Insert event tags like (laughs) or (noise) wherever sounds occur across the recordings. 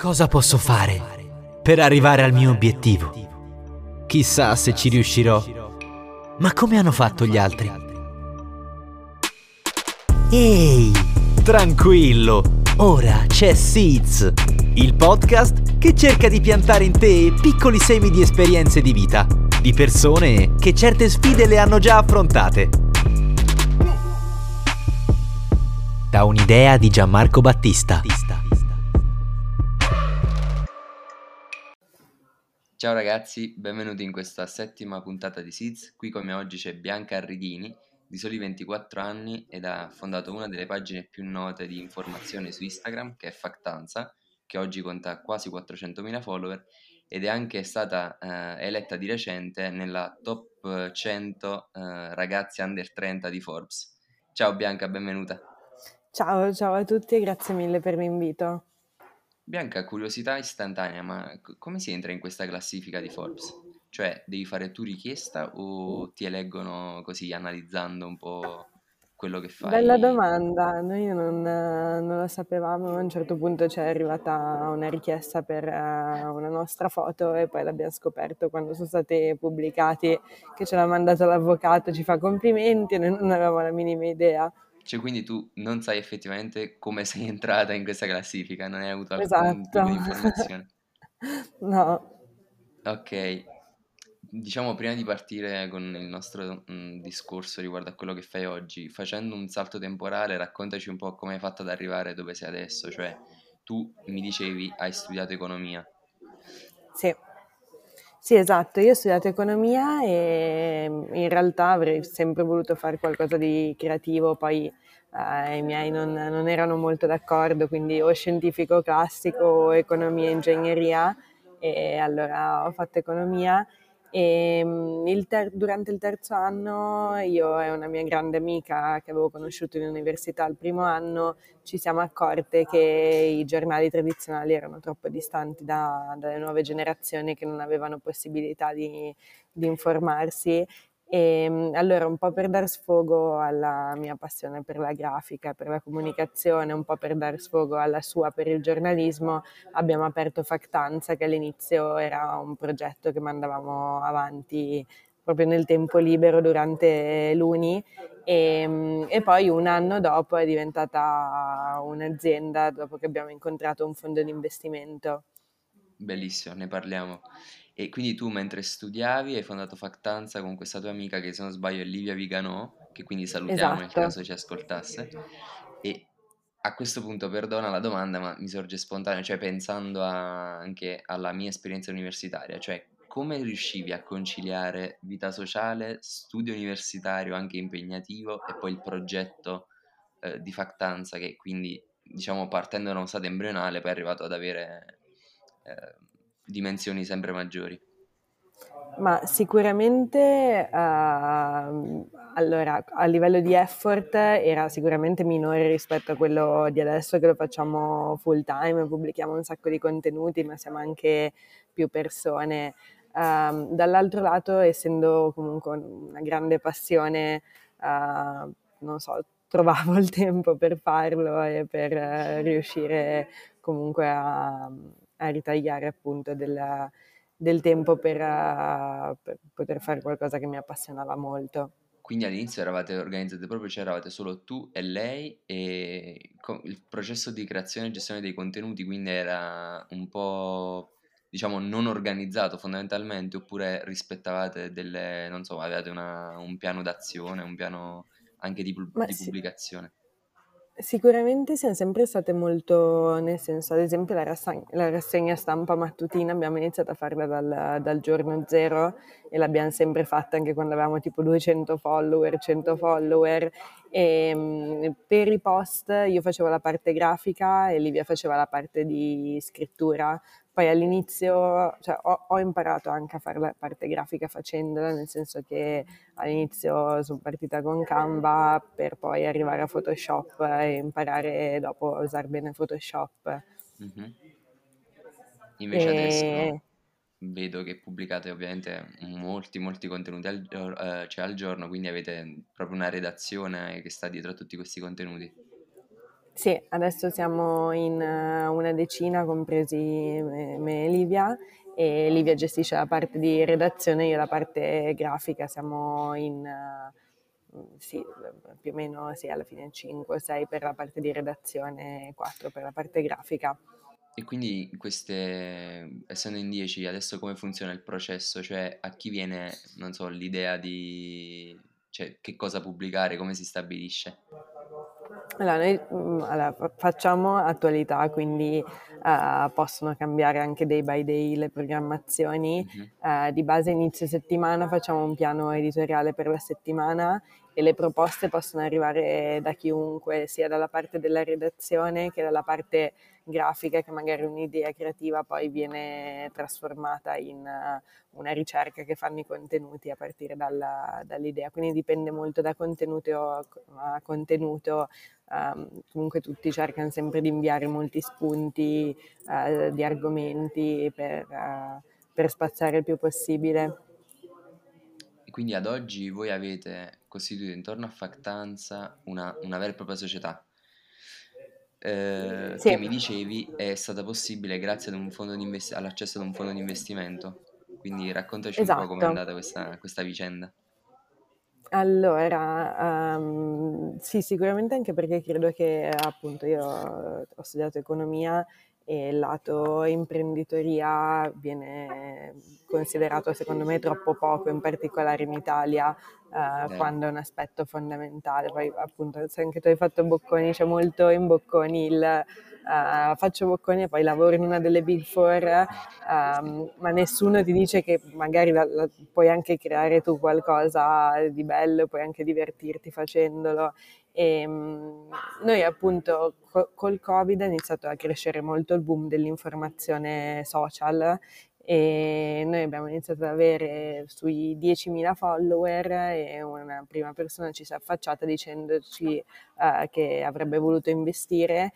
Cosa posso fare per arrivare al mio obiettivo? Chissà se ci riuscirò. Ma come hanno fatto gli altri? Ehi, tranquillo, ora c'è Seeds, il podcast che cerca di piantare in te piccoli semi di esperienze di vita, di persone che certe sfide le hanno già affrontate. Da un'idea di Gianmarco Battista. Ciao ragazzi, benvenuti in questa settima puntata di Seeds. Qui come oggi c'è Bianca Arridini, di soli 24 anni ed ha fondato una delle pagine più note di informazione su Instagram, che è Factanza, che oggi conta quasi 400.000 follower ed è anche stata eh, eletta di recente nella top 100 eh, ragazzi under 30 di Forbes. Ciao Bianca, benvenuta. Ciao, ciao a tutti e grazie mille per l'invito. Bianca, curiosità istantanea, ma come si entra in questa classifica di Forbes? Cioè, devi fare tu richiesta o ti eleggono così analizzando un po' quello che fai? Bella domanda, noi non, non lo sapevamo, a un certo punto ci è arrivata una richiesta per uh, una nostra foto e poi l'abbiamo scoperto quando sono stati pubblicati che ce l'ha mandato l'avvocato, ci fa complimenti e noi non avevamo la minima idea. Cioè, quindi tu non sai effettivamente come sei entrata in questa classifica, non hai avuto alcun Esatto. tipo di informazione. (laughs) No. Ok, diciamo prima di partire con il nostro mm, discorso riguardo a quello che fai oggi, facendo un salto temporale, raccontaci un po' come hai fatto ad arrivare dove sei adesso, cioè tu mi dicevi hai studiato economia. Sì. Sì, esatto, io ho studiato economia e in realtà avrei sempre voluto fare qualcosa di creativo, poi eh, i miei non, non erano molto d'accordo, quindi o scientifico classico o economia e ingegneria e allora ho fatto economia e mm, il ter- durante il terzo anno io e una mia grande amica che avevo conosciuto in università il primo anno ci siamo accorte che i giornali tradizionali erano troppo distanti da- dalle nuove generazioni che non avevano possibilità di, di informarsi e mm, allora un po' per dar sfogo alla mia passione per la grafica, per la comunicazione, un po' per dar sfogo alla sua per il giornalismo, abbiamo aperto Factanza che all'inizio era un progetto che mandavamo avanti proprio nel tempo libero durante l'Uni e, mm, e poi un anno dopo è diventata un'azienda dopo che abbiamo incontrato un fondo di investimento. Bellissimo, ne parliamo. E quindi tu mentre studiavi hai fondato Factanza con questa tua amica che se non sbaglio è Livia Viganò, che quindi salutiamo nel Esatto. caso ci ascoltasse. E a questo punto perdona la domanda, ma mi sorge spontaneo, cioè pensando a- anche alla mia esperienza universitaria, cioè come riuscivi a conciliare vita sociale, studio universitario anche impegnativo e poi il progetto eh, di Factanza che quindi diciamo partendo da uno stato embrionale poi è arrivato ad avere eh, dimensioni sempre maggiori. Ma sicuramente, ehm, allora, a livello di effort era sicuramente minore rispetto a quello di adesso che lo facciamo full time, pubblichiamo un sacco di contenuti, ma siamo anche più persone. Ehm, dall'altro lato, essendo comunque una grande passione, eh, non so, trovavo il tempo per farlo e per eh, riuscire comunque a, a ritagliare appunto della del tempo per, uh, per, poter fare qualcosa che mi appassionava molto. Quindi all'inizio eravate organizzate proprio, cioè eravate solo tu e lei e il processo di creazione e gestione dei contenuti quindi era un po' diciamo non organizzato fondamentalmente oppure rispettavate delle, non so, avevate una, un piano d'azione, un piano anche di, di sì. pubblicazione? Sicuramente siamo sempre state molto, nel senso, ad esempio la, rassegna, la rassegna stampa mattutina abbiamo iniziato a farla dal, dal, giorno zero e l'abbiamo sempre fatta anche quando avevamo tipo 200 follower, 100 follower. E mh, per i post io facevo la parte grafica e Livia faceva la parte di scrittura, poi all'inizio cioè, ho, ho, imparato anche a fare la parte grafica facendola, nel senso che all'inizio sono partita con Canva per poi arrivare a Photoshop e imparare dopo a usare bene Photoshop. Mm-hmm. Invece e... adesso vedo che pubblicate ovviamente molti molti contenuti al, uh, cioè al giorno, quindi avete proprio una redazione che sta dietro a tutti questi contenuti. Sì, adesso siamo in eh, una decina, compresi me e Livia, e Livia gestisce la parte di redazione, io la parte grafica, siamo in, uh, sì, più o meno sì, alla fine 5 6 per la parte di redazione, 4 per la parte grafica. E quindi queste, essendo in 10, adesso come funziona il processo? Cioè a chi viene, so, l'idea di cioè, che cosa pubblicare, come si stabilisce? Allora, noi mm, allora, facciamo attualità, quindi uh, possono cambiare anche day by day le programmazioni. Uh-huh. Uh, di base inizio settimana facciamo un piano editoriale per la settimana e le proposte possono arrivare da chiunque, sia dalla parte della redazione che dalla parte grafica, che magari un'idea creativa poi viene trasformata in uh, una ricerca che fanno i contenuti a partire dalla, dall'idea. Quindi dipende molto da contenuto a contenuto. Um, comunque tutti cercano sempre di inviare molti spunti uh, di argomenti per, uh, per spaziare il più possibile. E quindi ad oggi voi avete costituito intorno a Factanza una, una vera e propria società eh, sì. che mi dicevi è stata possibile grazie ad un fondo di invest- all'accesso ad un fondo di investimento. Quindi raccontaci esatto. un po' come è esatto. andata questa, questa vicenda. Allora, um, sì, sicuramente anche perché credo che appunto io ho studiato economia e il lato imprenditoria viene considerato secondo me troppo poco, in particolare in Italia, eh, quando è un aspetto fondamentale. Poi appunto se anche tu hai fatto bocconi, c'è molto in bocconi il uh, faccio bocconi e poi lavoro in una delle big four, um, ma nessuno ti dice che magari la, la, puoi anche creare tu qualcosa di bello, puoi anche divertirti facendolo. E, um, noi appunto co- col Covid è iniziato a crescere molto il boom dell'informazione social e noi abbiamo iniziato ad avere sui 10.000 follower e una prima persona ci si è affacciata dicendoci uh, che avrebbe voluto investire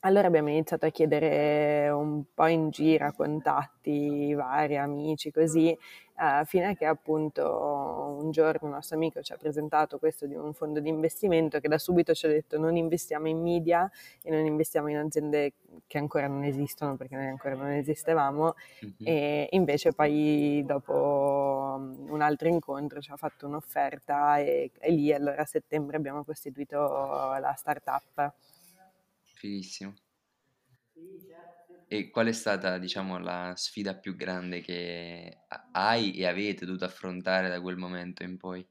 allora abbiamo iniziato a chiedere un po' in giro contatti vari, amici, così, uh, fino a che appunto un giorno un nostro amico ci ha presentato questo di un fondo di investimento che da subito ci ha detto non investiamo in media e non investiamo in aziende che ancora non esistono perché noi ancora non esistevamo mm-hmm. e invece poi dopo un altro incontro ci ha fatto un'offerta e, e lì allora a settembre abbiamo costituito la startup. Fighissimo. E qual è stata, diciamo, la sfida più grande che hai e avete dovuto affrontare da quel momento in poi?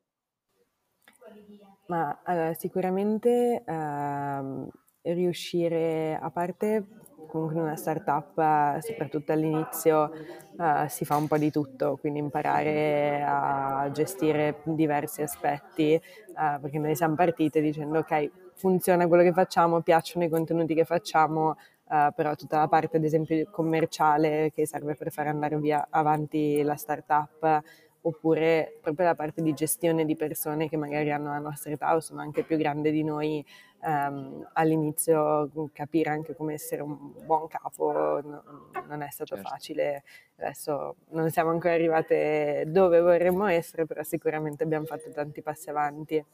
Ma allora, sicuramente ehm, riuscire, a parte comunque in una startup, soprattutto all'inizio, eh, si fa un po' di tutto, quindi imparare a gestire diversi aspetti, eh, perché noi siamo partite dicendo ok, funziona quello che facciamo, piacciono i contenuti che facciamo, uh, però tutta la parte ad esempio commerciale che serve per far andare via avanti la startup oppure proprio la parte di gestione di persone che magari hanno la nostra età o sono anche più grandi di noi, um, all'inizio capire anche come essere un buon capo no, non è stato certo. facile, adesso non siamo ancora arrivate dove vorremmo essere, però sicuramente abbiamo fatto tanti passi avanti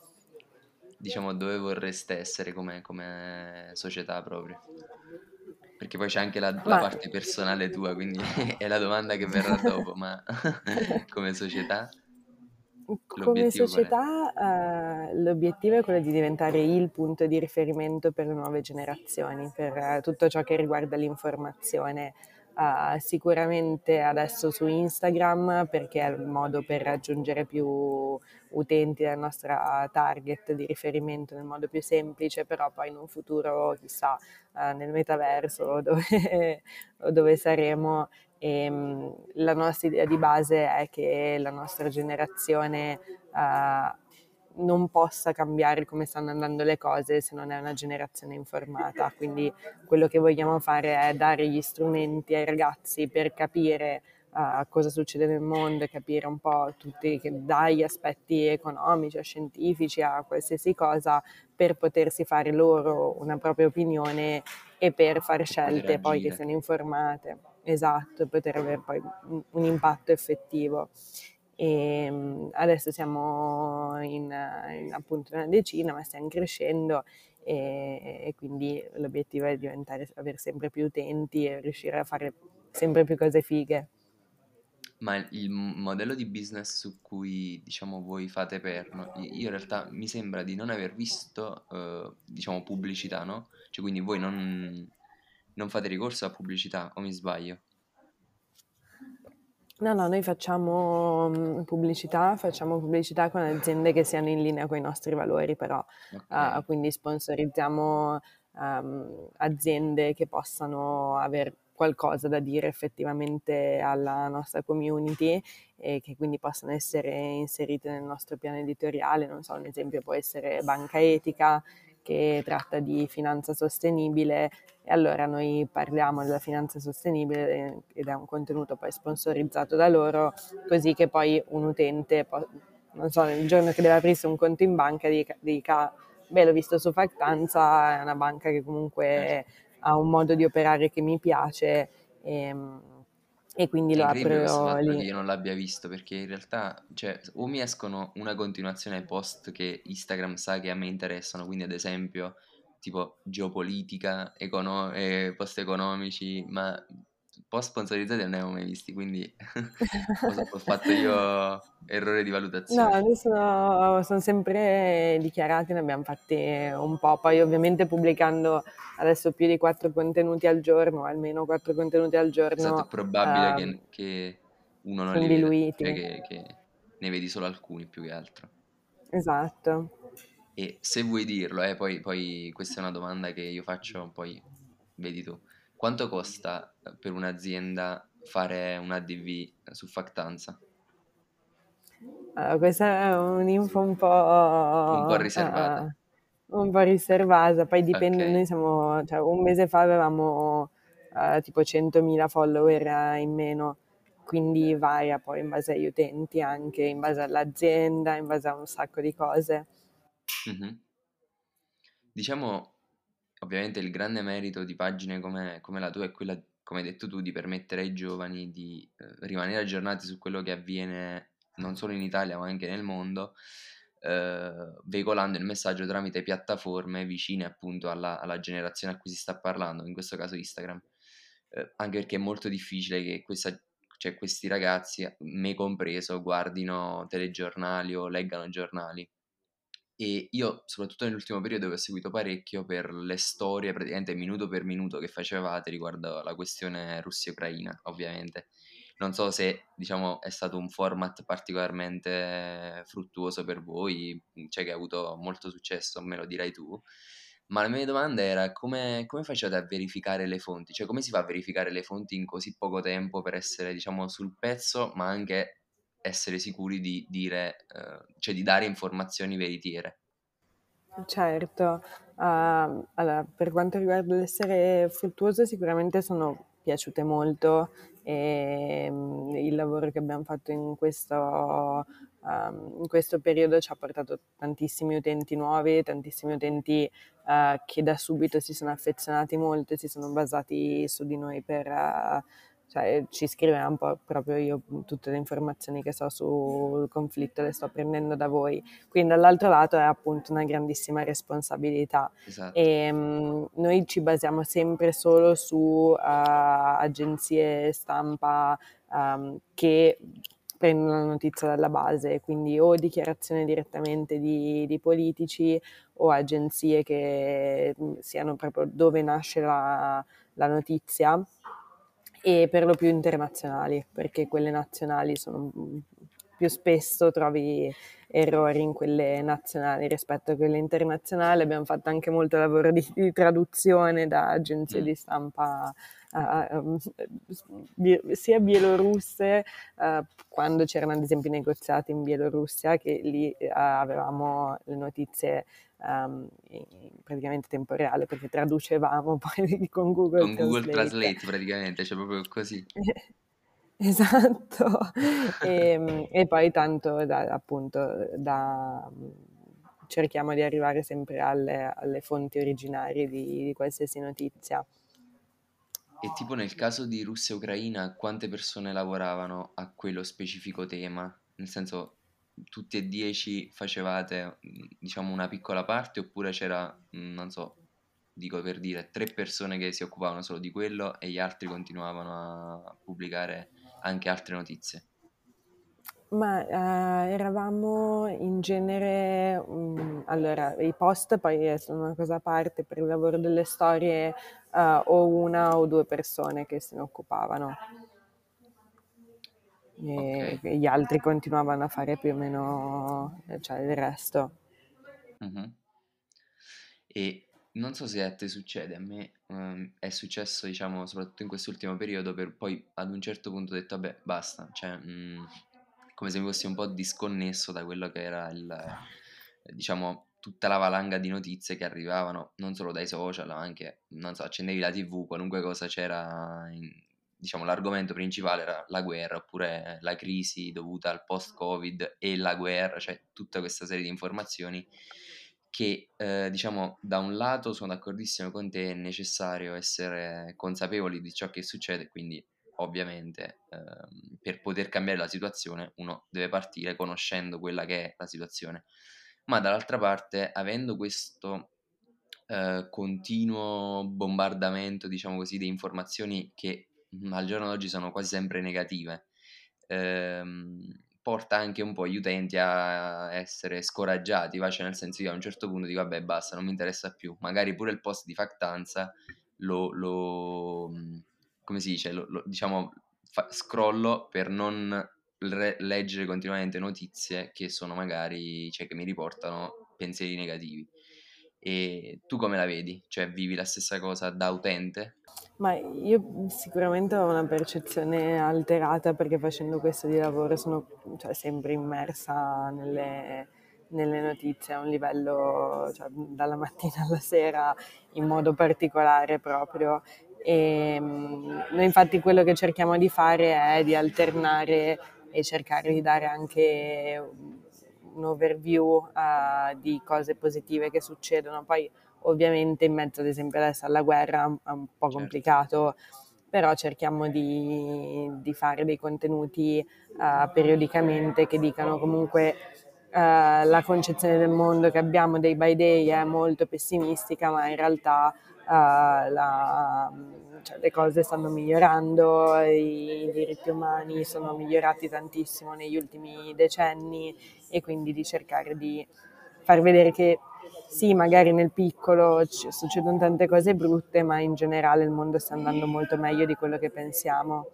diciamo, dove vorreste essere come, come società proprio? Perché poi c'è anche la, la parte personale tua, quindi (laughs) è la domanda che verrà dopo, ma (laughs) come società? Come società uh, l'obiettivo è quello di diventare il punto di riferimento per le nuove generazioni, per uh, tutto ciò che riguarda l'informazione. Uh, sicuramente adesso su Instagram perché è il modo per raggiungere più utenti della nostra target di riferimento nel modo più semplice, però poi in un futuro chissà uh, nel metaverso dove, (laughs) dove saremo. E, ehm, la nostra idea di base è che la nostra generazione uh, non possa cambiare come stanno andando le cose se non è una generazione informata. Quindi quello che vogliamo fare è dare gli strumenti ai ragazzi per capire uh, cosa succede nel mondo, capire un po' tutti, dagli aspetti economici a scientifici a qualsiasi cosa, per potersi fare loro una propria opinione e per fare scelte poi che siano informate. Esatto, e poter avere poi un impatto effettivo. E ehm, adesso siamo in, in appunto una decina, ma stiamo crescendo e, e quindi l'obiettivo è diventare, avere sempre più utenti e riuscire a fare sempre più cose fighe. Ma il modello di business su cui, diciamo, voi fate perno, io in realtà mi sembra di non aver visto, eh, diciamo, pubblicità, no? Cioè, quindi voi non, non fate ricorso a pubblicità, o mi sbaglio? No, no, noi facciamo mm, pubblicità, facciamo pubblicità con aziende che siano in linea con i nostri valori, però okay. uh, quindi sponsorizziamo um, aziende che possano avere qualcosa da dire effettivamente alla nostra community e che quindi possano essere inserite nel nostro piano editoriale. Non so, un esempio può essere Banca Etica che tratta di finanza sostenibile. E allora noi parliamo della finanza sostenibile ed è un contenuto poi sponsorizzato da loro così che poi un utente, può, non so, nel giorno che deve aprirsi un conto in banca dica, dica beh l'ho visto su Factanza, è una banca che comunque ha un modo di operare che mi piace e, ehm, e quindi lo apro lì. Che io non l'abbia visto perché in realtà cioè, o mi escono una continuazione ai post che Instagram sa che a me interessano, quindi ad esempio tipo geopolitica, econo- eh, post economici, ma post sponsorizzati non ne avevo mai visti, quindi (laughs) ho fatto io errore di valutazione. No, adesso sono sempre dichiarati, ne abbiamo fatti un po', poi ovviamente pubblicando adesso più di quattro contenuti al giorno, almeno quattro contenuti al giorno. Esatto, è probabile uh, che, che, uno non li veda, cioè che, che ne vedi solo alcuni più che altro. Esatto. E se vuoi dirlo, eh, poi, poi questa è una domanda che io faccio, poi vedi tu. Quanto costa per un'azienda fare un ADV su Factanza? Allora, questa è un'info un po'... Un po' riservata. Uh, un po' riservata, poi dipende, okay. noi siamo, cioè, un mese fa avevamo uh, tipo 100.000 follower in meno, quindi varia poi in base agli utenti anche, in base all'azienda, in base a un sacco di cose. Mm-hmm. Diciamo, ovviamente il grande merito di pagine come, come la tua è quella, come hai detto tu, di permettere ai giovani di eh, rimanere aggiornati su quello che avviene non solo in Italia ma anche nel mondo, eh, veicolando il messaggio tramite piattaforme vicine appunto alla, alla, generazione a cui si sta parlando, in questo caso Instagram. Eh, anche perché è molto difficile che questa, cioè, questi ragazzi, me compreso, guardino telegiornali o leggano giornali e io, soprattutto nell'ultimo periodo, vi ho seguito parecchio per le storie, praticamente minuto per minuto, che facevate riguardo alla questione Russia-Ucraina, ovviamente. Non so se, diciamo, è stato un format particolarmente fruttuoso per voi, cioè che ha avuto molto successo, me lo dirai tu. Ma la mia domanda era come, come facevate a verificare le fonti? Cioè come si fa a verificare le fonti in così poco tempo per essere, diciamo, sul pezzo, ma anche essere sicuri di dire, eh, cioè di dare informazioni veritiere. Certo, uh, allora, per quanto riguarda l'essere fruttuoso sicuramente sono piaciute molto e um, il lavoro che abbiamo fatto in questo, um, in questo, periodo ci ha portato tantissimi utenti nuovi, tantissimi utenti uh, che da subito si sono affezionati molto e si sono basati su di noi per... Uh, cioè, ci scrive un po' proprio io tutte le informazioni che so sul conflitto le sto prendendo da voi. Quindi dall'altro lato è appunto una grandissima responsabilità. Esatto. E um, noi ci basiamo sempre solo su uh, agenzie stampa um, che prendono la notizia dalla base, quindi o dichiarazioni direttamente di, di politici o agenzie che siano proprio dove nasce la, la notizia e per lo più internazionali, perché quelle nazionali sono più spesso trovi errori in quelle nazionali rispetto a quelle internazionali. Abbiamo fatto anche molto lavoro di, di traduzione da agenzie mm. di stampa uh, um, sia bielorusse, uh, quando c'erano ad esempio i negoziati in Bielorussia, che lì uh, avevamo le notizie um, in praticamente tempo reale perché traducevamo (laughs) poi con Google con Translate. Google Translate praticamente, cioè proprio così. (laughs) esatto, e, (laughs) ehm, e, poi tanto da, appunto da, cerchiamo di arrivare sempre alle, alle fonti originarie di, di, qualsiasi notizia. E tipo nel caso di Russia e Ucraina, quante persone lavoravano a quello specifico tema? Nel senso, tutti e dieci facevate, diciamo, una piccola parte oppure c'era, non so, dico per dire, tre persone che si occupavano solo di quello e gli altri continuavano a pubblicare anche altre notizie? Ma eh, eravamo in genere, um, allora i post poi sono una cosa a parte per il lavoro delle storie uh, o una o due persone che se ne occupavano e okay. gli altri continuavano a fare più o meno cioè, il resto. Uh-huh. E non so se a te succede, a me um, è successo, diciamo, soprattutto in quest'ultimo periodo, per poi ad un certo punto ho detto, vabbè, basta, cioè, mh, mm, come se mi fossi un po' disconnesso da quello che era il, diciamo, tutta la valanga di notizie che arrivavano, non solo dai social, ma anche, non so, accendevi la tv, qualunque cosa c'era, in, diciamo, l'argomento principale era la guerra, oppure la crisi dovuta al post-covid e la guerra, cioè tutta questa serie di informazioni che eh, diciamo da un lato sono d'accordissimo con te, è necessario essere consapevoli di ciò che succede, quindi ovviamente eh, per poter cambiare la situazione uno deve partire conoscendo quella che è la situazione, ma dall'altra parte avendo questo eh, continuo bombardamento, diciamo così, di informazioni che mh, al giorno d'oggi sono quasi sempre negative, ehm, porta anche un po' gli utenti a essere scoraggiati, cioè nel senso io a un certo punto dico vabbè basta, non mi interessa più, magari pure il post di factanza lo, lo come si dice, lo, lo, diciamo fa, scrollo per non re- leggere continuamente notizie che sono magari, cioè che mi riportano pensieri negativi. E tu come la vedi? Cioè vivi la stessa cosa da utente? Ma io sicuramente ho una percezione alterata perché facendo questo di lavoro sono cioè, sempre immersa nelle, nelle, notizie a un livello, cioè, dalla mattina alla sera in modo particolare proprio. E, noi infatti quello che cerchiamo di fare è di alternare e cercare di dare anche un overview uh, di cose positive che succedono. Poi ovviamente in mezzo ad esempio adesso alla guerra è un po' certo. complicato, però cerchiamo di, di fare dei contenuti uh, periodicamente che dicano comunque uh, la concezione del mondo che abbiamo dei by day è molto pessimistica, ma in realtà la, cioè, le cose stanno migliorando, i diritti umani sono migliorati tantissimo negli ultimi decenni e quindi di cercare di far vedere che sì, magari nel piccolo ci succedono tante cose brutte, ma in generale il mondo sta andando molto meglio di quello che pensiamo.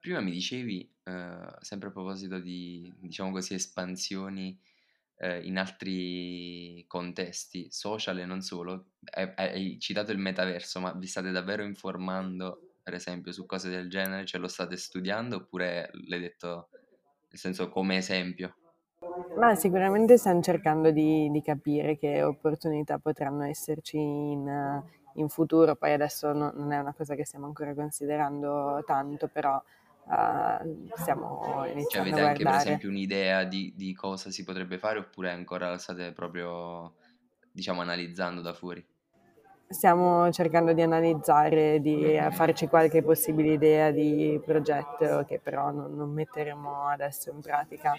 Prima mi dicevi, eh, sempre a proposito di, diciamo così, espansioni eh, in altri contesti, social e non solo, hai, citato il metaverso, ma vi state davvero informando, per esempio, su cose del genere? Cioè lo state studiando oppure l'hai detto, nel senso, come esempio? Ma sicuramente stiamo cercando di, di capire che opportunità potranno esserci in, in futuro, poi adesso no, non è una cosa che stiamo ancora considerando tanto, però uh, stiamo iniziando cioè, avete anche per esempio un'idea di, di, cosa si potrebbe fare oppure ancora la state proprio diciamo analizzando da fuori? Stiamo cercando di analizzare, di farci qualche possibile idea di progetto che però non, non metteremo adesso in pratica.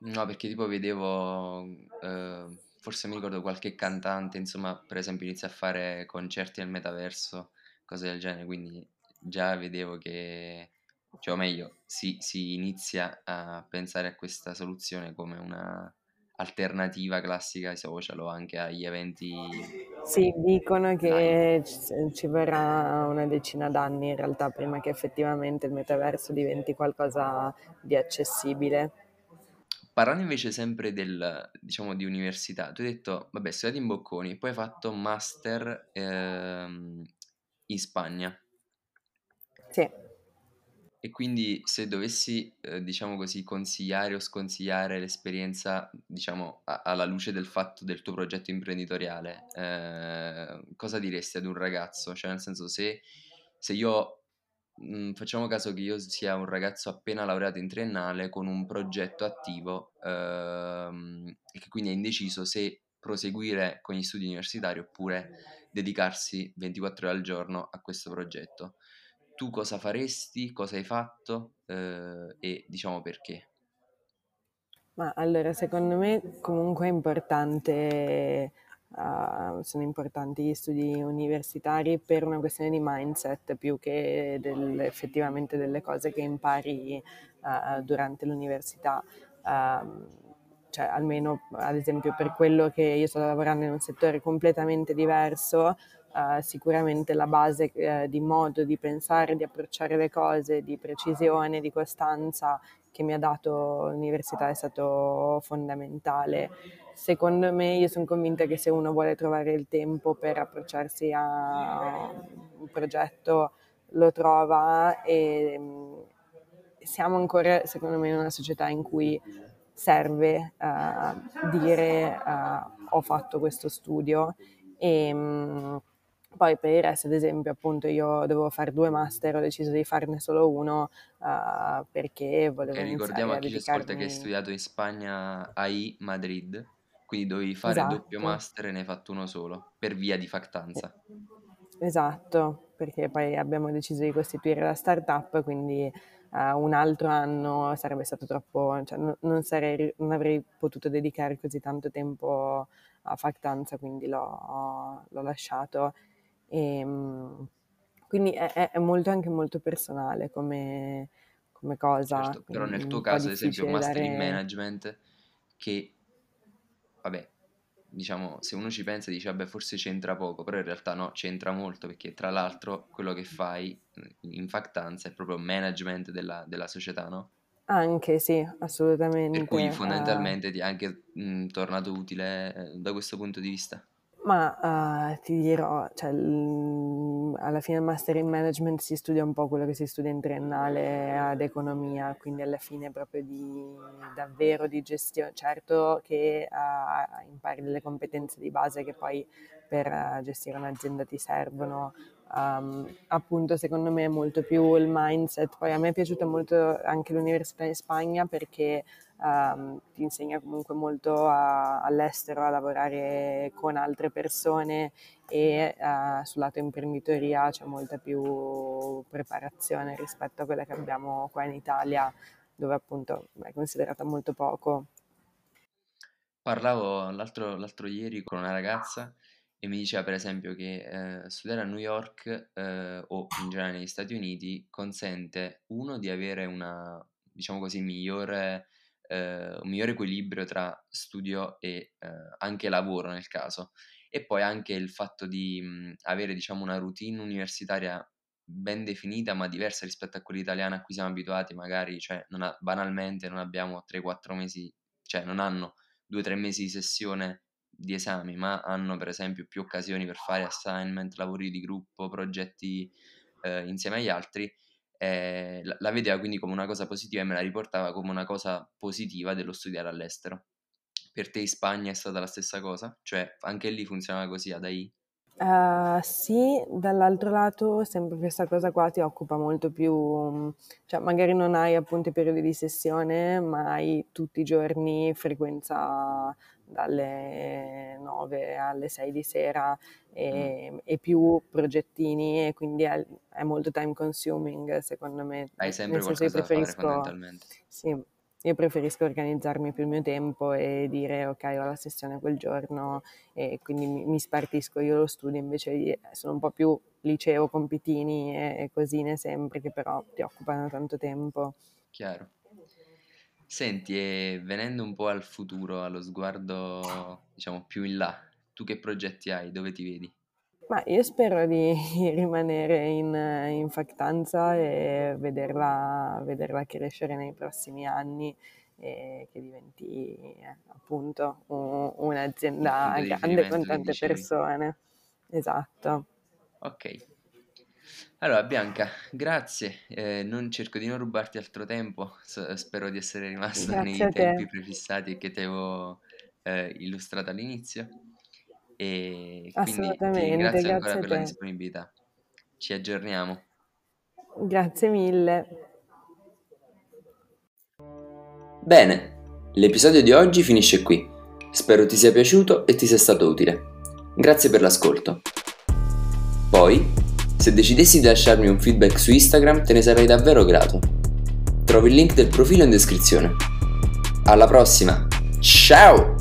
No, perché tipo vedevo, eh, forse mi ricordo qualche cantante, insomma, per esempio inizia a fare concerti nel metaverso, cose del genere, quindi già vedevo che, cioè o meglio, si, si inizia a pensare a questa soluzione come una alternativa classica ai social o anche agli eventi. Sì, dicono che ci, ci verrà una decina d'anni in realtà prima che effettivamente il metaverso diventi qualcosa di accessibile. Parlando invece sempre del, diciamo, di università, tu hai detto, vabbè, studiato in Bocconi, poi hai fatto master ehm, in Spagna. Sì. E quindi se dovessi, eh, diciamo così, consigliare o sconsigliare l'esperienza, diciamo, a- alla luce del fatto del tuo progetto imprenditoriale, eh, cosa diresti ad un ragazzo? Cioè, nel senso, se, se io mh, facciamo caso che io sia un ragazzo appena laureato in triennale con un progetto attivo ehm, e che quindi è indeciso se proseguire con gli studi universitari oppure dedicarsi 24 ore al giorno a questo progetto. Tu cosa faresti, cosa hai fatto eh, e diciamo perché? Ma allora, secondo me comunque è importante, uh, sono importanti gli studi universitari per una questione di mindset più che del, effettivamente delle cose che impari uh, durante l'università. Uh, cioè, almeno ad esempio per quello che io sto lavorando in un settore completamente diverso, Uh, sicuramente la base uh, di modo di pensare, di approcciare le cose, di precisione, di costanza che mi ha dato l'università è stato fondamentale. Secondo me, io sono convinta che se uno vuole trovare il tempo per approcciarsi a un progetto, lo trova e mm, siamo ancora, secondo me, in una società in cui serve uh, dire ho fatto questo studio e um, poi per il resto, ad esempio, appunto io dovevo fare due master, ho deciso di farne solo uno uh, perché volevo okay, ricordiamo a chi ci ascolta che hai studiato in Spagna AI Madrid, quindi dovevi fare esatto. doppio master e ne hai fatto uno solo, per via di factanza. Esatto, perché poi abbiamo deciso di costituire la startup, quindi uh, un altro anno sarebbe stato troppo, cioè non, non, sarei, non avrei potuto dedicare così tanto tempo a factanza, quindi l'ho, l'ho lasciato e, ehm, quindi è, è, molto anche molto personale come, come cosa. Certo, però nel tuo caso, ad esempio, un master dare... in management che, vabbè, diciamo, se uno ci pensa dice, vabbè, forse c'entra poco, però in realtà no, c'entra molto perché tra l'altro quello che fai in factanza è proprio management della, della società, no? Anche sì, assolutamente. Per cui fondamentalmente uh... ti è anche mh, tornato utile eh, da questo punto di vista. Ma uh, ti dirò, cioè, l- alla fine il master in management si studia un po' quello che si studia in triennale ad economia, quindi alla fine proprio di davvero di gestione. Certo che uh, impari delle competenze di base che poi per uh, gestire un'azienda ti servono, Um, appunto secondo me è molto più il mindset. Poi a me è piaciuta molto anche l'università in Spagna perché um, ti insegna comunque molto a, all'estero a lavorare con altre persone e uh, sul lato imprenditoria c'è molta più preparazione rispetto a quella che abbiamo qua in Italia dove appunto è considerata molto poco. Parlavo l'altro, l'altro ieri con una ragazza e mi diceva per esempio che eh, studiare a New York eh, o in generale negli Stati Uniti consente uno di avere una, diciamo così, migliore, eh, un migliore equilibrio tra studio e eh, anche lavoro nel caso. E poi anche il fatto di mh, avere diciamo una routine universitaria ben definita ma diversa rispetto a quella italiana a cui siamo abituati magari, cioè non ha, banalmente non abbiamo 3-4 mesi, cioè non hanno 2-3 mesi di sessione di esami, ma hanno per esempio più occasioni per fare assignment, lavori di gruppo, progetti eh, insieme agli altri, eh, la, la, vedeva quindi come una cosa positiva e me la riportava come una cosa positiva dello studiare all'estero. Per te in Spagna è stata la stessa cosa? Cioè anche lì funzionava così ad AI? Uh, sì, dall'altro lato sempre questa cosa qua ti occupa molto più, cioè magari non hai appunto i periodi di sessione, ma hai tutti i giorni frequenza dalle 9 alle 6 di sera e, mm. e più progettini e quindi è, è, molto time consuming secondo me. Hai sempre qualcosa da fare fondamentalmente. Sì, io preferisco organizzarmi più il mio tempo e dire ok ho la sessione quel giorno e quindi mi, mi spartisco io lo studio invece sono un po' più liceo, compitini e, e cosine sempre che però ti occupano tanto tempo. Chiaro. Senti, e venendo un po' al futuro, allo sguardo, diciamo, più in là, tu che progetti hai? Dove ti vedi? Ma io spero di (laughs) rimanere in, in factanza e vederla, vederla, crescere nei prossimi anni e che diventi eh, appunto un, un'azienda grande con tante persone. Esatto. Ok. Allora, Bianca, grazie. Eh, non cerco di non rubarti altro tempo. S- spero di essere rimasta nei tempi prefissati che ti avevo eh, illustrato all'inizio. E quindi ti ringrazio ancora per la disponibilità. Ci aggiorniamo. Grazie mille. Bene, l'episodio di oggi finisce qui. Spero ti sia piaciuto e ti sia stato utile. Grazie per l'ascolto. Poi se decidessi di lasciarmi un feedback su Instagram te ne sarei davvero grato. Trovi il link del profilo in descrizione. Alla prossima. Ciao!